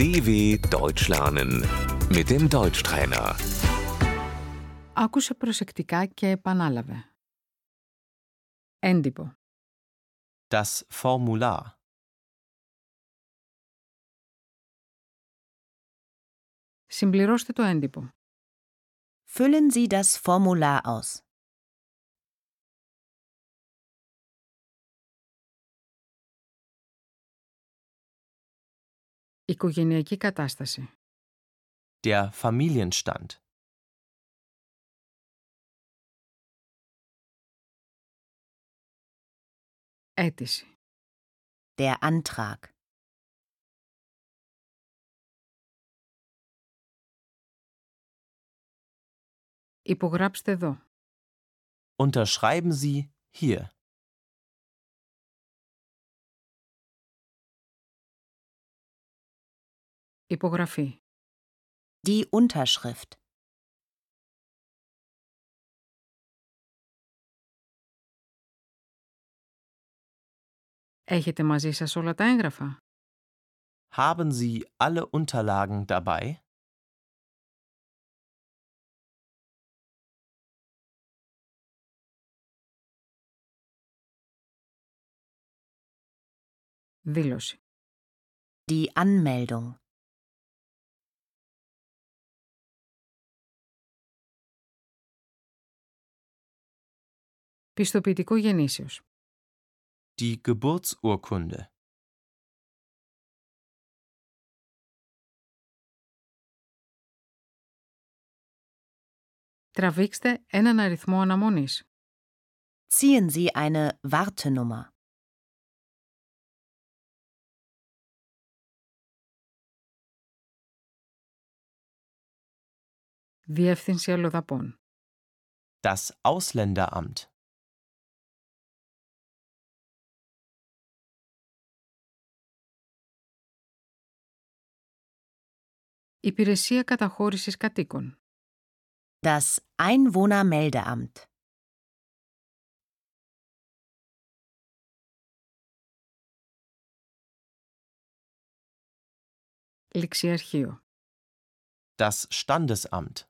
DW Deutsch lernen mit dem Deutschtrainer. Άκουσε προσεκτικά και επανάλαβε. Έντυπο. Das Formular. Συμπληρώστε το έντυπο. Füllen Sie das Formular aus. Οικογενειακή κατάσταση. Der Familienstand. Αίτηση. Der Antrag. Υπογράψτε εδώ. Unterschreiben Sie hier. Υπογραφή. Die Unterschrift. Έχετε μαζί σας όλα τα έγγραφα. Haben Sie alle Unterlagen dabei? Δήλωση. Die Anmeldung. Πιστοποιητικό γεννήσεως. Die Geburtsurkunde. Τραβήξτε έναν αριθμό αναμονής. Ziehen Sie eine Wartenummer. Διεύθυνση αλλοδαπών. Das Ausländeramt. Υπηρεσία καταχώρησης κατοίκων. Das Einwohnermeldeamt. Ληξιαρχείο. Das Standesamt.